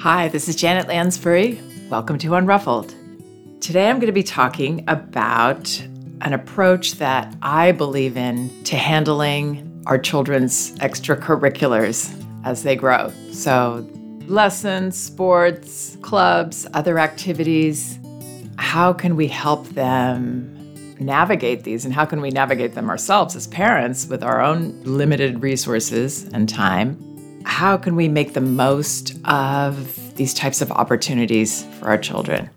Hi, this is Janet Lansbury. Welcome to Unruffled. Today I'm going to be talking about an approach that I believe in to handling our children's extracurriculars as they grow. So, lessons, sports, clubs, other activities. How can we help them navigate these and how can we navigate them ourselves as parents with our own limited resources and time? How can we make the most of these types of opportunities for our children?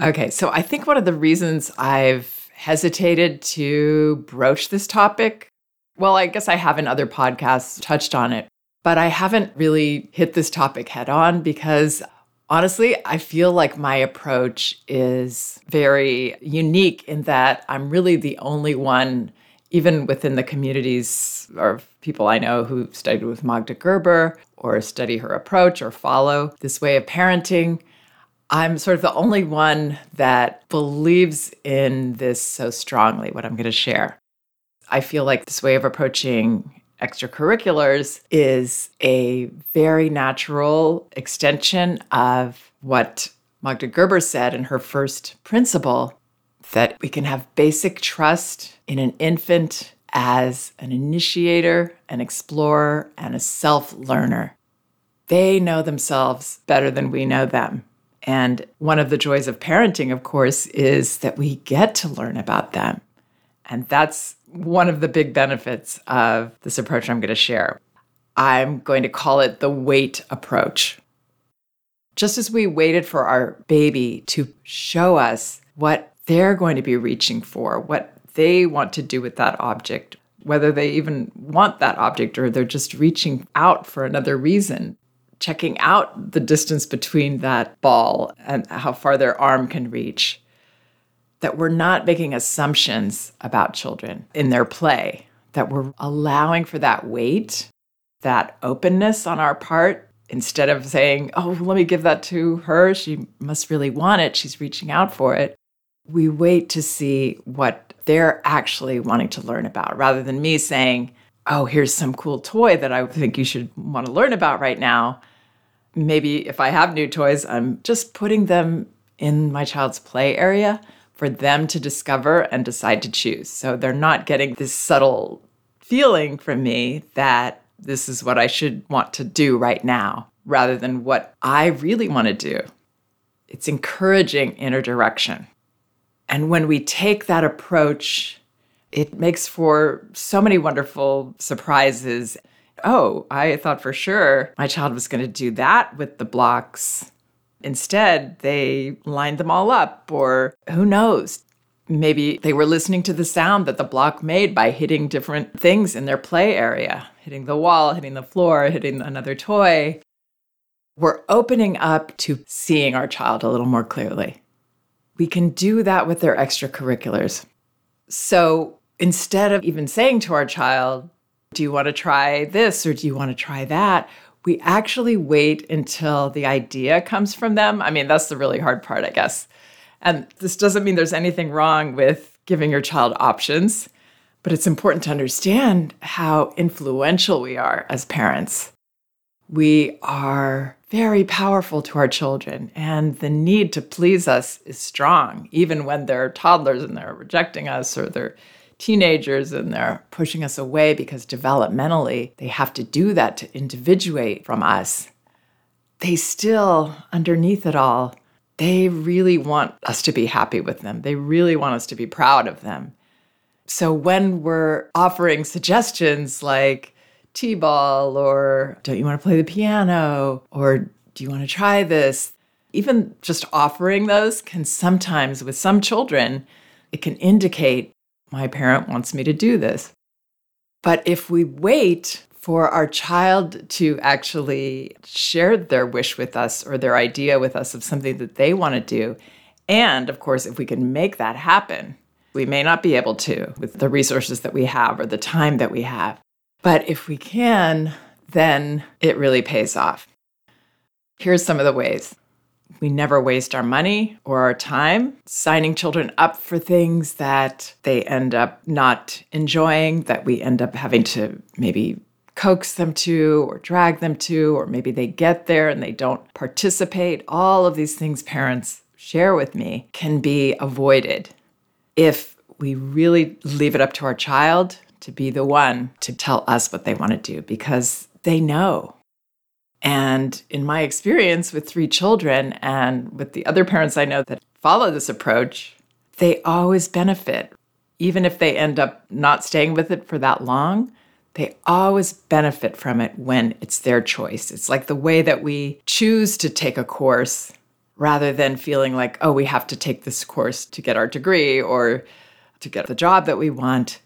Okay, so I think one of the reasons I've hesitated to broach this topic, well, I guess I have in other podcasts touched on it, but I haven't really hit this topic head on because honestly, I feel like my approach is very unique in that I'm really the only one, even within the communities or people I know who studied with Magda Gerber or study her approach or follow this way of parenting. I'm sort of the only one that believes in this so strongly, what I'm going to share. I feel like this way of approaching extracurriculars is a very natural extension of what Magda Gerber said in her first principle that we can have basic trust in an infant as an initiator, an explorer, and a self learner. They know themselves better than we know them. And one of the joys of parenting, of course, is that we get to learn about them. And that's one of the big benefits of this approach I'm going to share. I'm going to call it the wait approach. Just as we waited for our baby to show us what they're going to be reaching for, what they want to do with that object, whether they even want that object or they're just reaching out for another reason checking out the distance between that ball and how far their arm can reach. That we're not making assumptions about children in their play, that we're allowing for that wait, that openness on our part, instead of saying, oh, let me give that to her. She must really want it. She's reaching out for it. We wait to see what they're actually wanting to learn about rather than me saying, oh, here's some cool toy that I think you should want to learn about right now maybe if I have new toys, I'm just putting them in my child's play area for them to discover and decide to choose. So they're not getting this subtle feeling from me that this is what I should want to do right now rather than what I really want to do. It's encouraging inner direction. And when we take that approach, it makes for so many wonderful surprises oh, I thought for sure my child was going to do that with the blocks. Instead, they lined them all up, or who knows? Maybe they were listening to the sound that the block made by hitting different things in their play area, hitting the wall, hitting the floor, hitting another toy. We're opening up to seeing our child a little more clearly. We can do that with their extracurriculars. So instead of even saying to our child, do you want to try this or do you want to try that? We actually wait until the idea comes from them. I mean, that's the really hard part, I guess. And this doesn't mean there's anything wrong with giving your child options, but it's important to understand how influential we are as parents. We are very powerful to our children, and the need to please us is strong, even when they're toddlers and they're rejecting us or they're teenagers and they're pushing us away because developmentally they have to do that to individuate from us, they still, underneath it all, they really want us to be happy with them. They really want us to be proud of them. So when we're offering suggestions like T ball or don't you want to play the piano or do you want to try this? Even just offering those can sometimes, with some children, it can indicate my parent wants me to do this. But if we wait for our child to actually share their wish with us or their idea with us of something that they want to do, and of course, if we can make that happen, we may not be able to with the resources that we have or the time that we have. But if we can, then it really pays off. Here's some of the ways. We never waste our money or our time signing children up for things that they end up not enjoying, that we end up having to maybe coax them to or drag them to, or maybe they get there and they don't participate. All of these things parents share with me can be avoided if we really leave it up to our child to be the one to tell us what they want to do because they know. And in my experience with three children and with the other parents I know that follow this approach, they always benefit. Even if they end up not staying with it for that long, they always benefit from it when it's their choice. It's like the way that we choose to take a course rather than feeling like, oh, we have to take this course to get our degree or to get the job that we want.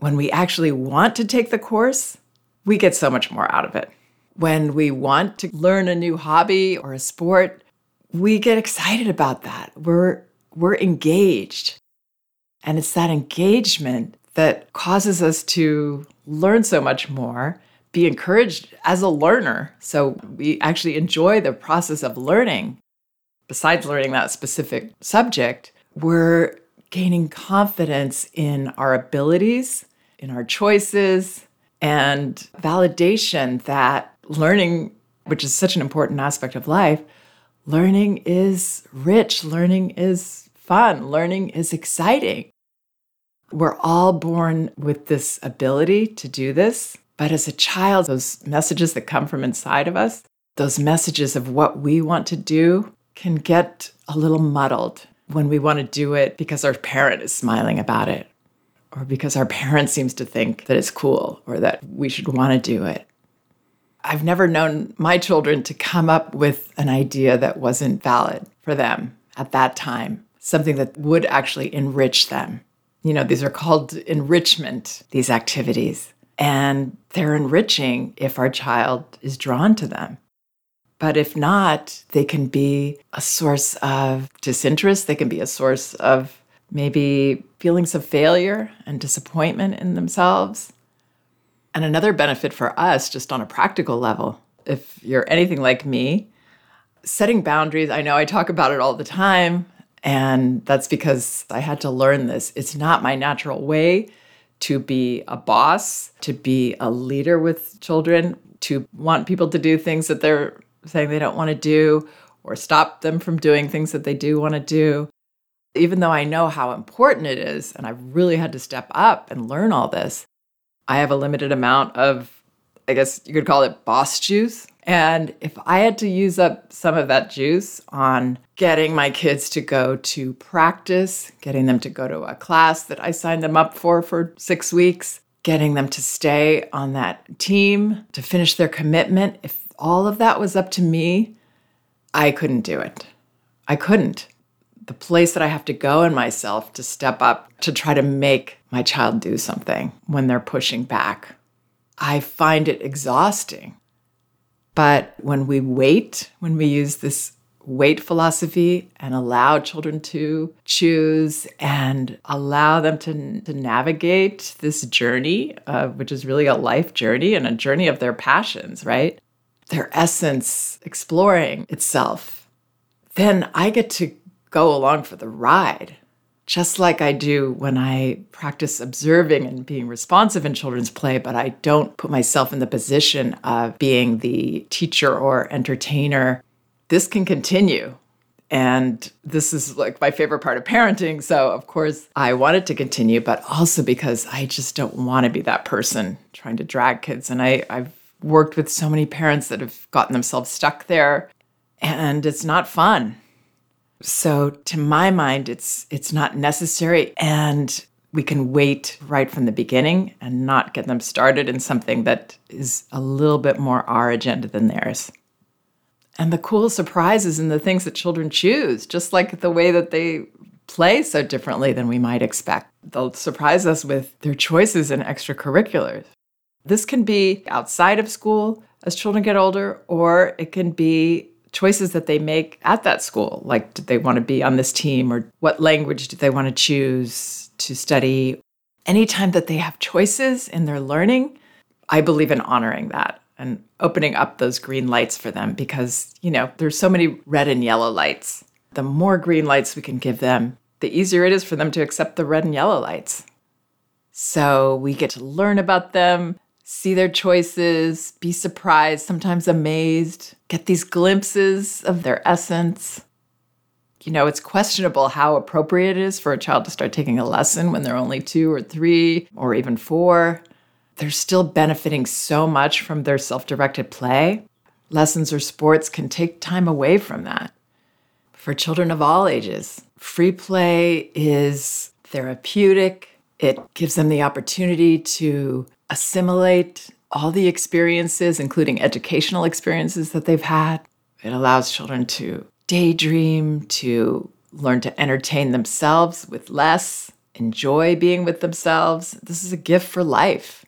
When we actually want to take the course, we get so much more out of it. When we want to learn a new hobby or a sport, we get excited about that. We're we're engaged. And it's that engagement that causes us to learn so much more, be encouraged as a learner. So we actually enjoy the process of learning. Besides learning that specific subject, we're gaining confidence in our abilities, in our choices, and validation that learning, which is such an important aspect of life, learning is rich, learning is fun, learning is exciting. We're all born with this ability to do this. But as a child, those messages that come from inside of us, those messages of what we want to do, can get a little muddled when we want to do it because our parent is smiling about it or because our parents seems to think that it's cool or that we should want to do it. I've never known my children to come up with an idea that wasn't valid for them at that time, something that would actually enrich them. You know, these are called enrichment, these activities. And they're enriching if our child is drawn to them. But if not, they can be a source of disinterest. They can be a source of maybe feelings of failure and disappointment in themselves. And another benefit for us, just on a practical level, if you're anything like me, setting boundaries, I know I talk about it all the time. And that's because I had to learn this. It's not my natural way to be a boss, to be a leader with children, to want people to do things that they're saying they don't want to do, or stop them from doing things that they do want to do even though I know how important it is, and I've really had to step up and learn all this, I have a limited amount of, I guess you could call it boss juice. And if I had to use up some of that juice on getting my kids to go to practice, getting them to go to a class that I signed them up for for six weeks, getting them to stay on that team, to finish their commitment, if all of that was up to me, I couldn't do it. I couldn't the place that I have to go in myself to step up to try to make my child do something when they're pushing back. I find it exhausting. But when we wait, when we use this wait philosophy and allow children to choose and allow them to, to navigate this journey, uh, which is really a life journey and a journey of their passions, right? Their essence exploring itself, then I get to go along for the ride, just like I do when I practice observing and being responsive in children's play, but I don't put myself in the position of being the teacher or entertainer. This can continue. And this is like my favorite part of parenting. So, of course, I want it to continue, but also because I just don't want to be that person trying to drag kids. And I, I've worked with so many parents that have gotten themselves stuck there, and it's not fun. So to my mind, it's it's not necessary and we can wait right from the beginning and not get them started in something that is a little bit more our agenda than theirs. And the cool surprises in the things that children choose, just like the way that they play so differently than we might expect. They'll surprise us with their choices in extracurriculars. This can be outside of school as children get older, or it can be choices that they make at that school. Like, do they want to be on this team or what language do they want to choose to study? Anytime that they have choices in their learning, I believe in honoring that and opening up those green lights for them because, you know, there's so many red and yellow lights. The more green lights we can give them, the easier it is for them to accept the red and yellow lights. So we get to learn about them, see their choices, be surprised, sometimes amazed, get these glimpses of their essence. You know, it's questionable how appropriate it is for a child to start taking a lesson when they're only two or three or even four. They're still benefiting so much from their self directed play. Lessons or sports can take time away from that. For children of all ages, free play is therapeutic. It gives them the opportunity to assimilate all the experiences, including educational experiences that they've had. It allows children to daydream, to learn to entertain themselves with less, enjoy being with themselves. This is a gift for life.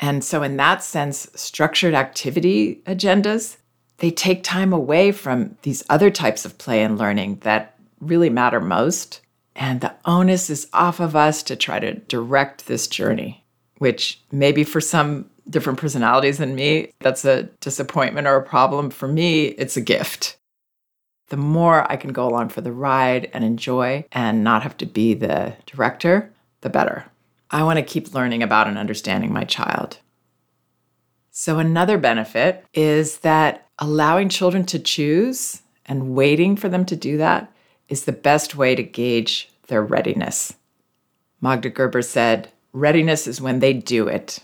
And so, in that sense, structured activity agendas, they take time away from these other types of play and learning that really matter most. And the onus is off of us to try to direct this journey which maybe for some different personalities than me, that's a disappointment or a problem. For me, it's a gift. The more I can go along for the ride and enjoy and not have to be the director, the better. I want to keep learning about and understanding my child. So, another benefit is that allowing children to choose and waiting for them to do that is the best way to gauge their readiness. Magda Gerber said, Readiness is when they do it.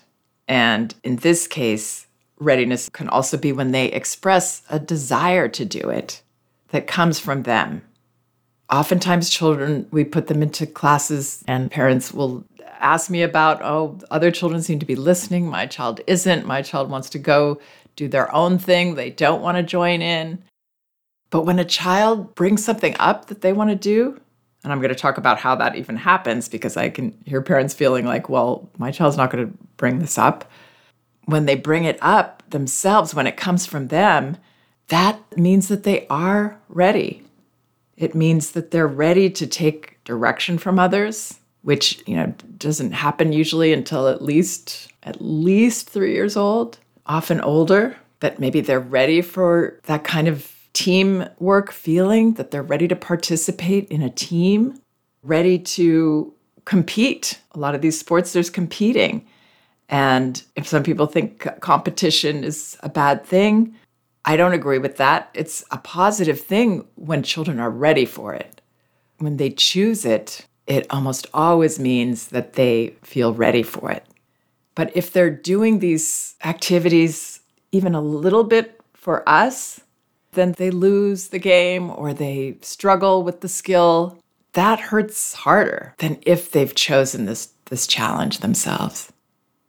And in this case, readiness can also be when they express a desire to do it that comes from them. Oftentimes, children, we put them into classes, and parents will ask me about, oh, other children seem to be listening. My child isn't. My child wants to go do their own thing. They don't want to join in. But when a child brings something up that they want to do, and I'm going to talk about how that even happens because I can hear parents feeling like, well, my child's not going to bring this up. When they bring it up themselves, when it comes from them, that means that they are ready. It means that they're ready to take direction from others, which, you know, doesn't happen usually until at least at least 3 years old, often older, that maybe they're ready for that kind of teamwork feeling, that they're ready to participate in a team, ready to compete. A lot of these sports, there's competing. And if some people think competition is a bad thing, I don't agree with that. It's a positive thing when children are ready for it. When they choose it, it almost always means that they feel ready for it. But if they're doing these activities even a little bit for us, then they lose the game or they struggle with the skill. That hurts harder than if they've chosen this, this challenge themselves.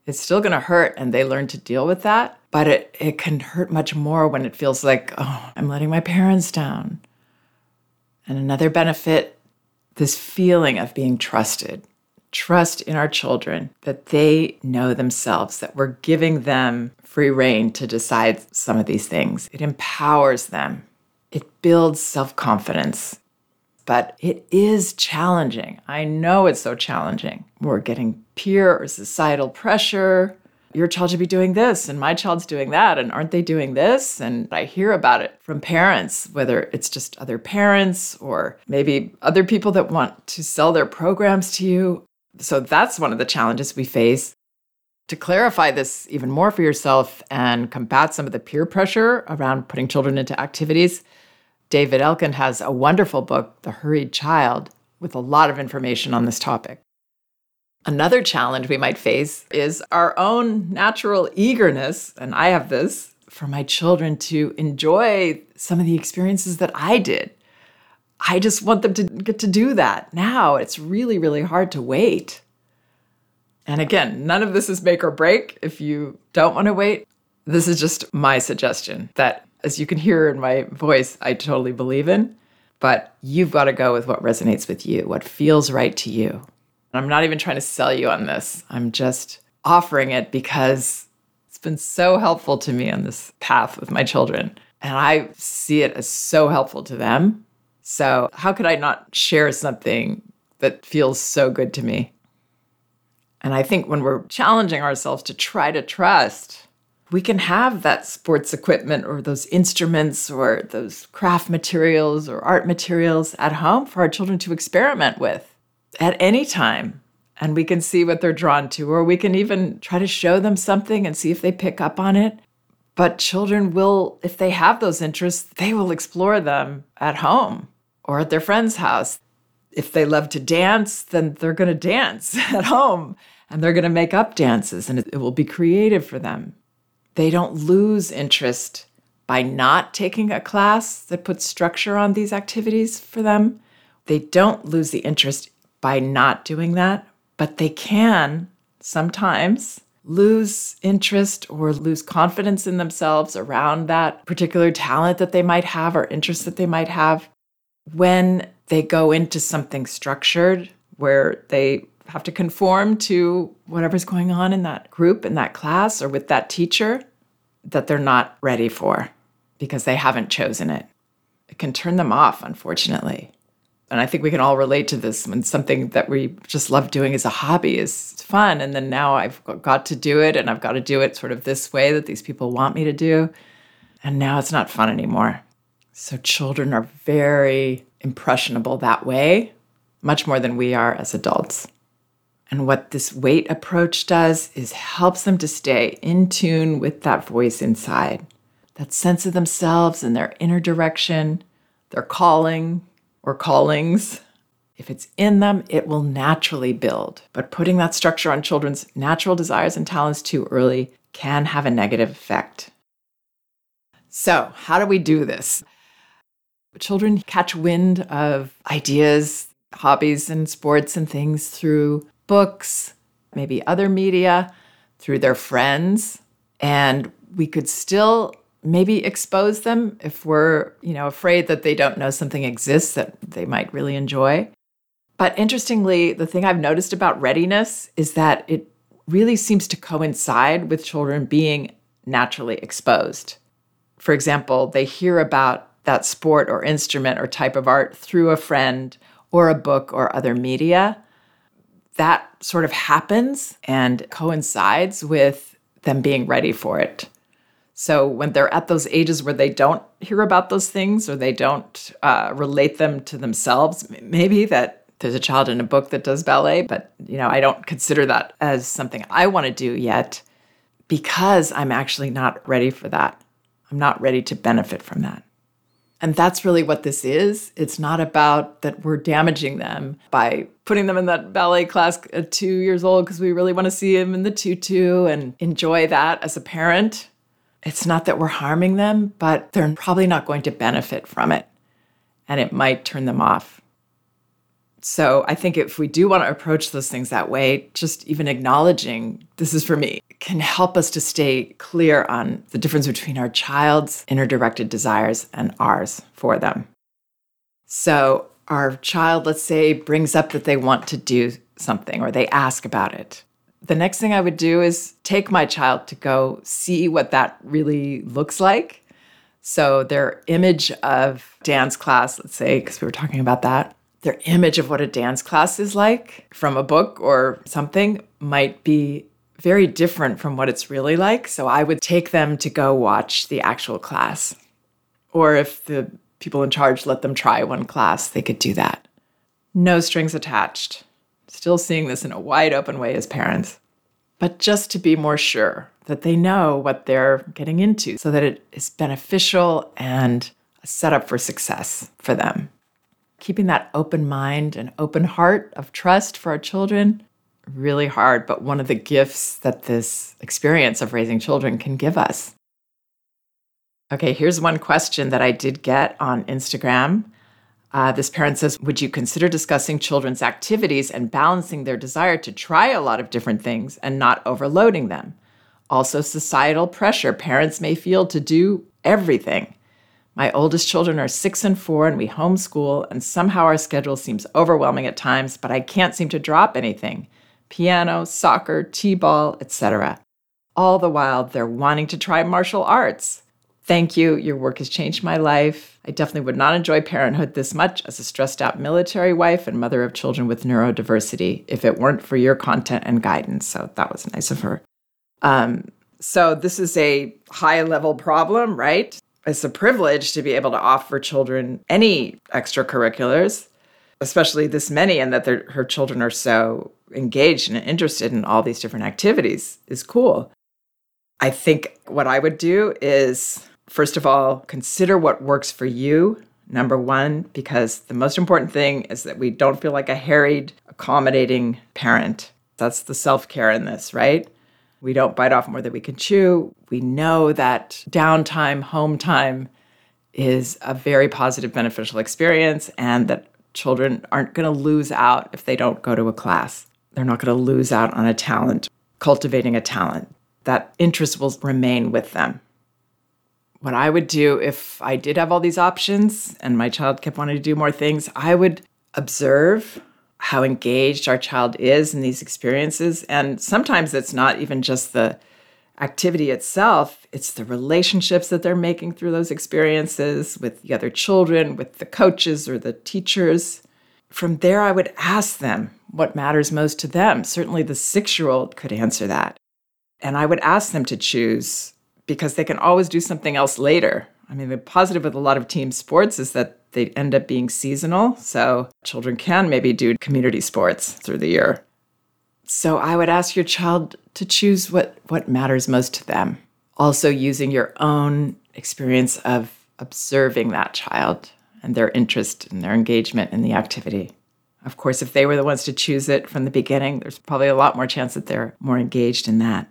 It's still going to hurt and they learn to deal with that, but it, it can hurt much more when it feels like, oh, I'm letting my parents down. And another benefit this feeling of being trusted trust in our children that they know themselves, that we're giving them free rein to decide some of these things. It empowers them, it builds self confidence. But it is challenging. I know it's so challenging. We're getting peer or societal pressure. Your child should be doing this, and my child's doing that, and aren't they doing this? And I hear about it from parents, whether it's just other parents or maybe other people that want to sell their programs to you. So that's one of the challenges we face. To clarify this even more for yourself and combat some of the peer pressure around putting children into activities, David Elkind has a wonderful book, The Hurried Child, with a lot of information on this topic. Another challenge we might face is our own natural eagerness, and I have this, for my children to enjoy some of the experiences that I did I just want them to get to do that now. It's really, really hard to wait. And again, none of this is make or break. If you don't want to wait, this is just my suggestion that, as you can hear in my voice, I totally believe in. But you've got to go with what resonates with you, what feels right to you. And I'm not even trying to sell you on this. I'm just offering it because it's been so helpful to me on this path with my children. And I see it as so helpful to them. So, how could I not share something that feels so good to me? And I think when we're challenging ourselves to try to trust, we can have that sports equipment or those instruments or those craft materials or art materials at home for our children to experiment with at any time. and we can see what they're drawn to, or we can even try to show them something and see if they pick up on it. But children will, if they have those interests, they will explore them at home or at their friend's house. If they love to dance, then they're going to dance at home and they're going to make up dances and it will be creative for them. They don't lose interest by not taking a class that puts structure on these activities for them. They don't lose the interest by not doing that, but they can sometimes lose interest or lose confidence in themselves around that particular talent that they might have or interest that they might have when they go into something structured where they have to conform to whatever's going on in that group, in that class, or with that teacher that they're not ready for because they haven't chosen it. It can turn them off, unfortunately. And I think we can all relate to this when something that we just love doing as a hobby is fun. And then now I've got to do it and I've got to do it sort of this way that these people want me to do. And now it's not fun anymore. So children are very impressionable that way, much more than we are as adults. And what this wait approach does is helps them to stay in tune with that voice inside, that sense of themselves and their inner direction, their calling, or callings, if it's in them, it will naturally build. But putting that structure on children's natural desires and talents too early can have a negative effect. So, how do we do this? Children catch wind of ideas, hobbies, and sports and things through books, maybe other media, through their friends. And we could still maybe expose them if we're, you know, afraid that they don't know something exists that they might really enjoy. But interestingly, the thing I've noticed about readiness is that it really seems to coincide with children being naturally exposed. For example, they hear about that sport or instrument or type of art through a friend or a book or other media. That sort of happens and coincides with them being ready for it. So when they're at those ages where they don't hear about those things or they don't uh, relate them to themselves, maybe that there's a child in a book that does ballet, but you know I don't consider that as something I want to do yet because I'm actually not ready for that. I'm not ready to benefit from that. And that's really what this is. It's not about that we're damaging them by putting them in that ballet class at two years old because we really want to see them in the tutu and enjoy that as a parent it's not that we're harming them, but they're probably not going to benefit from it. And it might turn them off. So I think if we do want to approach those things that way, just even acknowledging this is for me can help us to stay clear on the difference between our child's inner directed desires and ours for them. So our child, let's say, brings up that they want to do something or they ask about it the next thing I would do is take my child to go see what that really looks like. So, their image of dance class, let's say, because we were talking about that, their image of what a dance class is like from a book or something might be very different from what it's really like. So, I would take them to go watch the actual class. Or if the people in charge let them try one class, they could do that. No strings attached still seeing this in a wide open way as parents, but just to be more sure that they know what they're getting into so that it is beneficial and a setup for success for them. Keeping that open mind and open heart of trust for our children, really hard, but one of the gifts that this experience of raising children can give us. Okay, here's one question that I did get on Instagram uh, this parent says, Would you consider discussing children's activities and balancing their desire to try a lot of different things and not overloading them? Also, societal pressure parents may feel to do everything. My oldest children are six and four, and we homeschool, and somehow our schedule seems overwhelming at times, but I can't seem to drop anything piano, soccer, t ball, etc. All the while, they're wanting to try martial arts. Thank you. Your work has changed my life. I definitely would not enjoy parenthood this much as a stressed out military wife and mother of children with neurodiversity if it weren't for your content and guidance. So that was nice of her. Um, so this is a high level problem, right? It's a privilege to be able to offer children any extracurriculars, especially this many, and that her children are so engaged and interested in all these different activities is cool. I think what I would do is, first of all, consider what works for you. Number one, because the most important thing is that we don't feel like a harried, accommodating parent. That's the self care in this, right? We don't bite off more than we can chew. We know that downtime, home time is a very positive, beneficial experience, and that children aren't going to lose out if they don't go to a class. They're not going to lose out on a talent, cultivating a talent. That interest will remain with them. What I would do if I did have all these options and my child kept wanting to do more things, I would observe how engaged our child is in these experiences. And sometimes it's not even just the activity itself, it's the relationships that they're making through those experiences with the other children, with the coaches or the teachers. From there, I would ask them what matters most to them. Certainly, the six year old could answer that. And I would ask them to choose because they can always do something else later. I mean, the positive with a lot of team sports is that they end up being seasonal. So children can maybe do community sports through the year. So I would ask your child to choose what, what matters most to them. Also, using your own experience of observing that child and their interest and their engagement in the activity. Of course, if they were the ones to choose it from the beginning, there's probably a lot more chance that they're more engaged in that.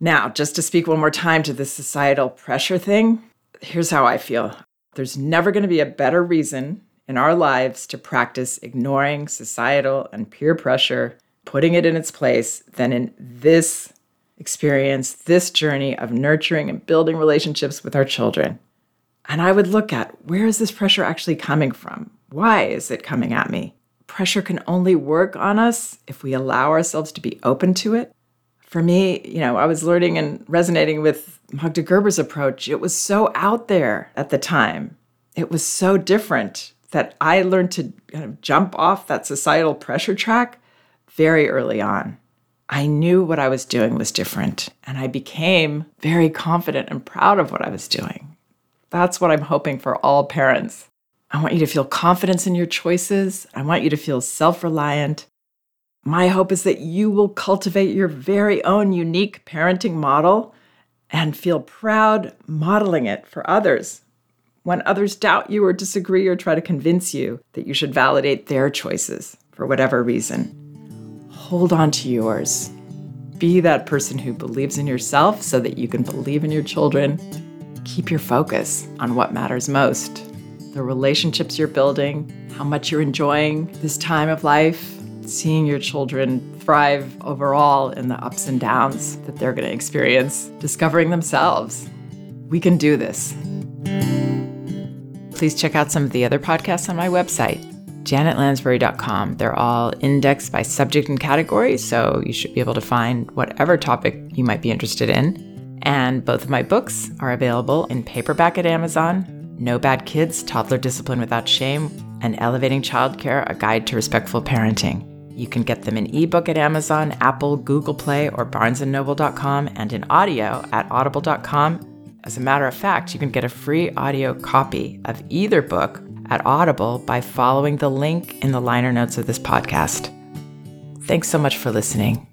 Now, just to speak one more time to the societal pressure thing, here's how I feel there's never going to be a better reason in our lives to practice ignoring societal and peer pressure putting it in its place than in this experience, this journey of nurturing and building relationships with our children. And I would look at where is this pressure actually coming from? Why is it coming at me? Pressure can only work on us if we allow ourselves to be open to it. For me, you know, I was learning and resonating with Magda Gerber's approach. It was so out there at the time. It was so different that I learned to kind of jump off that societal pressure track very early on. I knew what I was doing was different, and I became very confident and proud of what I was doing. That's what I'm hoping for all parents. I want you to feel confidence in your choices. I want you to feel self reliant. My hope is that you will cultivate your very own unique parenting model and feel proud modeling it for others. When others doubt you or disagree or try to convince you that you should validate their choices for whatever reason hold on to yours. Be that person who believes in yourself so that you can believe in your children. Keep your focus on what matters most the relationships you're building, how much you're enjoying this time of life, seeing your children thrive overall in the ups and downs that they're going to experience, discovering themselves. We can do this. Please check out some of the other podcasts on my website janetlansbury.com. They're all indexed by subject and category, so you should be able to find whatever topic you might be interested in. And both of my books are available in paperback at Amazon No Bad Kids Toddler Discipline Without Shame, and Elevating Childcare A Guide to Respectful Parenting. You can get them in ebook at Amazon, Apple, Google Play, or barnesandnoble.com, and in audio at audible.com. As a matter of fact, you can get a free audio copy of either book at Audible by following the link in the liner notes of this podcast. Thanks so much for listening.